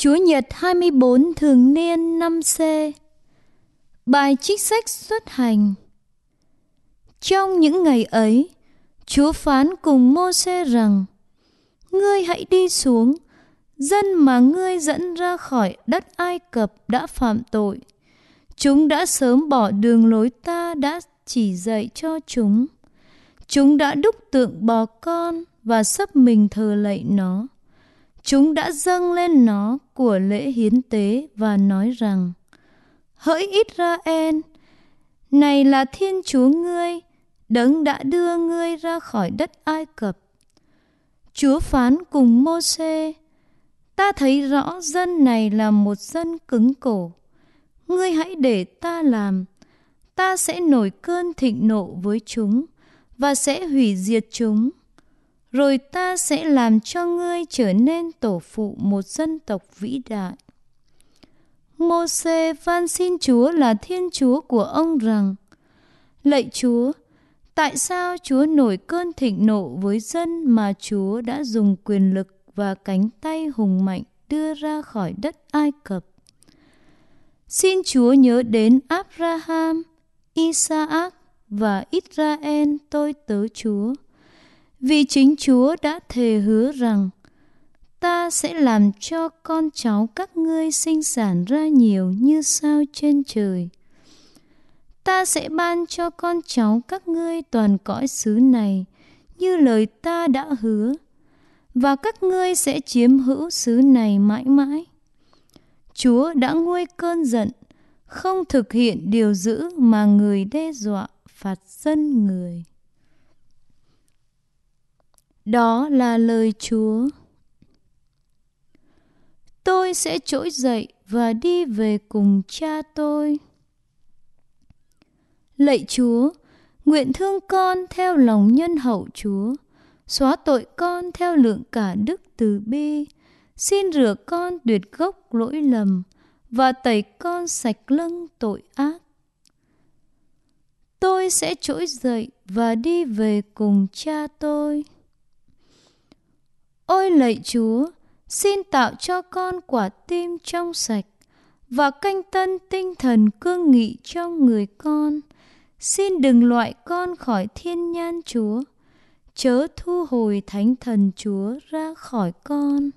Chúa Nhật 24 thường niên 5C Bài trích sách xuất hành Trong những ngày ấy, Chúa phán cùng mô xe rằng Ngươi hãy đi xuống, dân mà ngươi dẫn ra khỏi đất Ai Cập đã phạm tội. Chúng đã sớm bỏ đường lối ta đã chỉ dạy cho chúng. Chúng đã đúc tượng bò con và sắp mình thờ lạy nó chúng đã dâng lên nó của lễ hiến tế và nói rằng, hỡi Israel, này là thiên chúa ngươi, đấng đã đưa ngươi ra khỏi đất ai cập. Chúa phán cùng mô xê ta thấy rõ dân này là một dân cứng cổ. Ngươi hãy để ta làm. Ta sẽ nổi cơn thịnh nộ với chúng và sẽ hủy diệt chúng rồi ta sẽ làm cho ngươi trở nên tổ phụ một dân tộc vĩ đại. Mô-xê van xin Chúa là Thiên Chúa của ông rằng, Lạy Chúa, tại sao Chúa nổi cơn thịnh nộ với dân mà Chúa đã dùng quyền lực và cánh tay hùng mạnh đưa ra khỏi đất Ai Cập? Xin Chúa nhớ đến Abraham, Isaac và Israel tôi tớ Chúa vì chính Chúa đã thề hứa rằng ta sẽ làm cho con cháu các ngươi sinh sản ra nhiều như sao trên trời. Ta sẽ ban cho con cháu các ngươi toàn cõi xứ này như lời ta đã hứa, và các ngươi sẽ chiếm hữu xứ này mãi mãi. Chúa đã nguôi cơn giận, không thực hiện điều dữ mà người đe dọa phạt dân người. Đó là lời Chúa. Tôi sẽ trỗi dậy và đi về cùng cha tôi. Lạy Chúa, nguyện thương con theo lòng nhân hậu Chúa, xóa tội con theo lượng cả đức từ bi, xin rửa con tuyệt gốc lỗi lầm và tẩy con sạch lưng tội ác. Tôi sẽ trỗi dậy và đi về cùng cha tôi. Ôi lạy Chúa, xin tạo cho con quả tim trong sạch và canh tân tinh thần cương nghị trong người con. Xin đừng loại con khỏi thiên nhan Chúa, chớ thu hồi thánh thần Chúa ra khỏi con.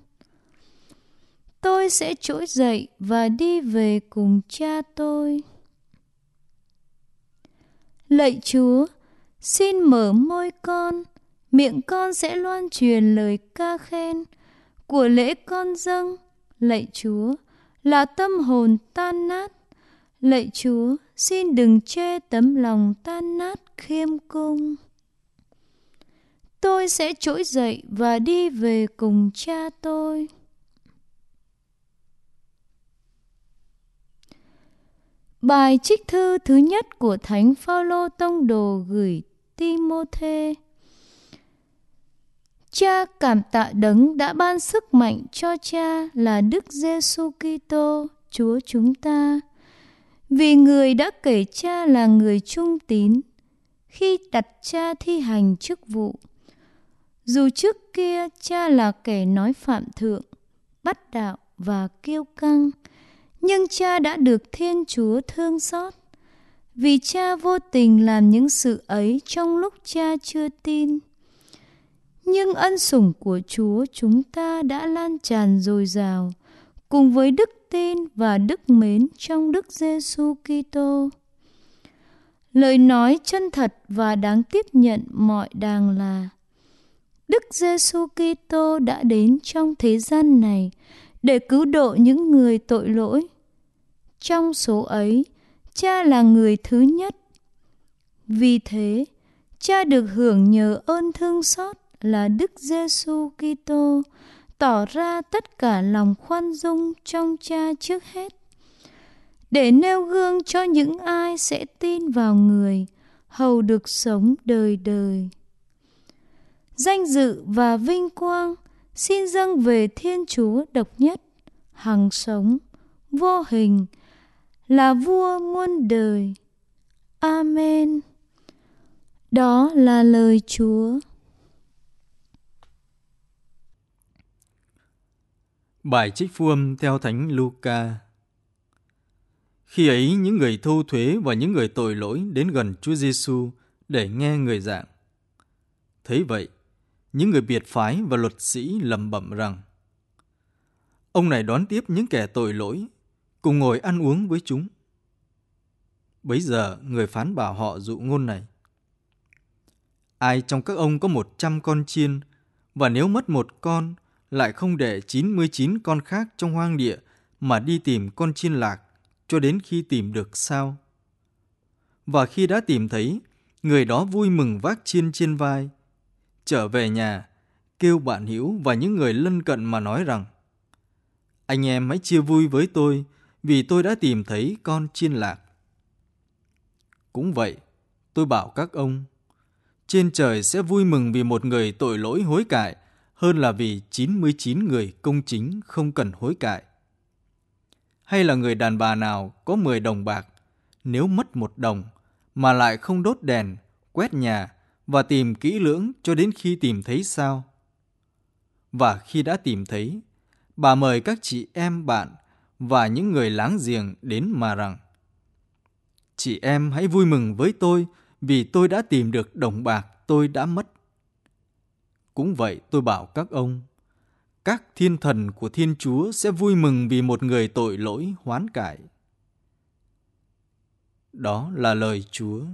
Tôi sẽ trỗi dậy và đi về cùng cha tôi. Lạy Chúa, xin mở môi con miệng con sẽ loan truyền lời ca khen. Của lễ con dâng, lạy chúa, là tâm hồn tan nát. Lạy chúa, xin đừng che tấm lòng tan nát khiêm cung. Tôi sẽ trỗi dậy và đi về cùng cha tôi. Bài trích thư thứ nhất của Thánh Phaolô Tông Đồ gửi Timôthê. Cha cảm tạ đấng đã ban sức mạnh cho cha là Đức Giêsu Kitô, Chúa chúng ta. Vì người đã kể cha là người trung tín khi đặt cha thi hành chức vụ. Dù trước kia cha là kẻ nói phạm thượng, bắt đạo và kiêu căng, nhưng cha đã được Thiên Chúa thương xót. Vì cha vô tình làm những sự ấy trong lúc cha chưa tin những ân sủng của Chúa chúng ta đã lan tràn dồi dào cùng với đức tin và đức mến trong Đức Giêsu Kitô. Lời nói chân thật và đáng tiếp nhận mọi đàng là Đức Giêsu Kitô đã đến trong thế gian này để cứu độ những người tội lỗi. Trong số ấy, Cha là người thứ nhất. Vì thế, Cha được hưởng nhờ ơn thương xót là Đức Giêsu Kitô tỏ ra tất cả lòng khoan dung trong Cha trước hết để nêu gương cho những ai sẽ tin vào người hầu được sống đời đời. Danh dự và vinh quang xin dâng về Thiên Chúa độc nhất, hằng sống, vô hình, là vua muôn đời. Amen. Đó là lời Chúa. Bài trích phu âm theo Thánh Luca Khi ấy những người thu thuế và những người tội lỗi đến gần Chúa Giêsu để nghe người giảng. Thấy vậy, những người biệt phái và luật sĩ lầm bẩm rằng Ông này đón tiếp những kẻ tội lỗi, cùng ngồi ăn uống với chúng. Bấy giờ người phán bảo họ dụ ngôn này. Ai trong các ông có một trăm con chiên, và nếu mất một con, lại không để 99 con khác trong hoang địa mà đi tìm con chiên lạc cho đến khi tìm được sao? Và khi đã tìm thấy, người đó vui mừng vác chiên trên vai, trở về nhà, kêu bạn hữu và những người lân cận mà nói rằng Anh em hãy chia vui với tôi vì tôi đã tìm thấy con chiên lạc. Cũng vậy, tôi bảo các ông, trên trời sẽ vui mừng vì một người tội lỗi hối cải hơn là vì 99 người công chính không cần hối cải. Hay là người đàn bà nào có 10 đồng bạc, nếu mất một đồng mà lại không đốt đèn, quét nhà và tìm kỹ lưỡng cho đến khi tìm thấy sao? Và khi đã tìm thấy, bà mời các chị em bạn và những người láng giềng đến mà rằng Chị em hãy vui mừng với tôi vì tôi đã tìm được đồng bạc tôi đã mất. Cũng vậy tôi bảo các ông, các thiên thần của Thiên Chúa sẽ vui mừng vì một người tội lỗi hoán cải. Đó là lời Chúa.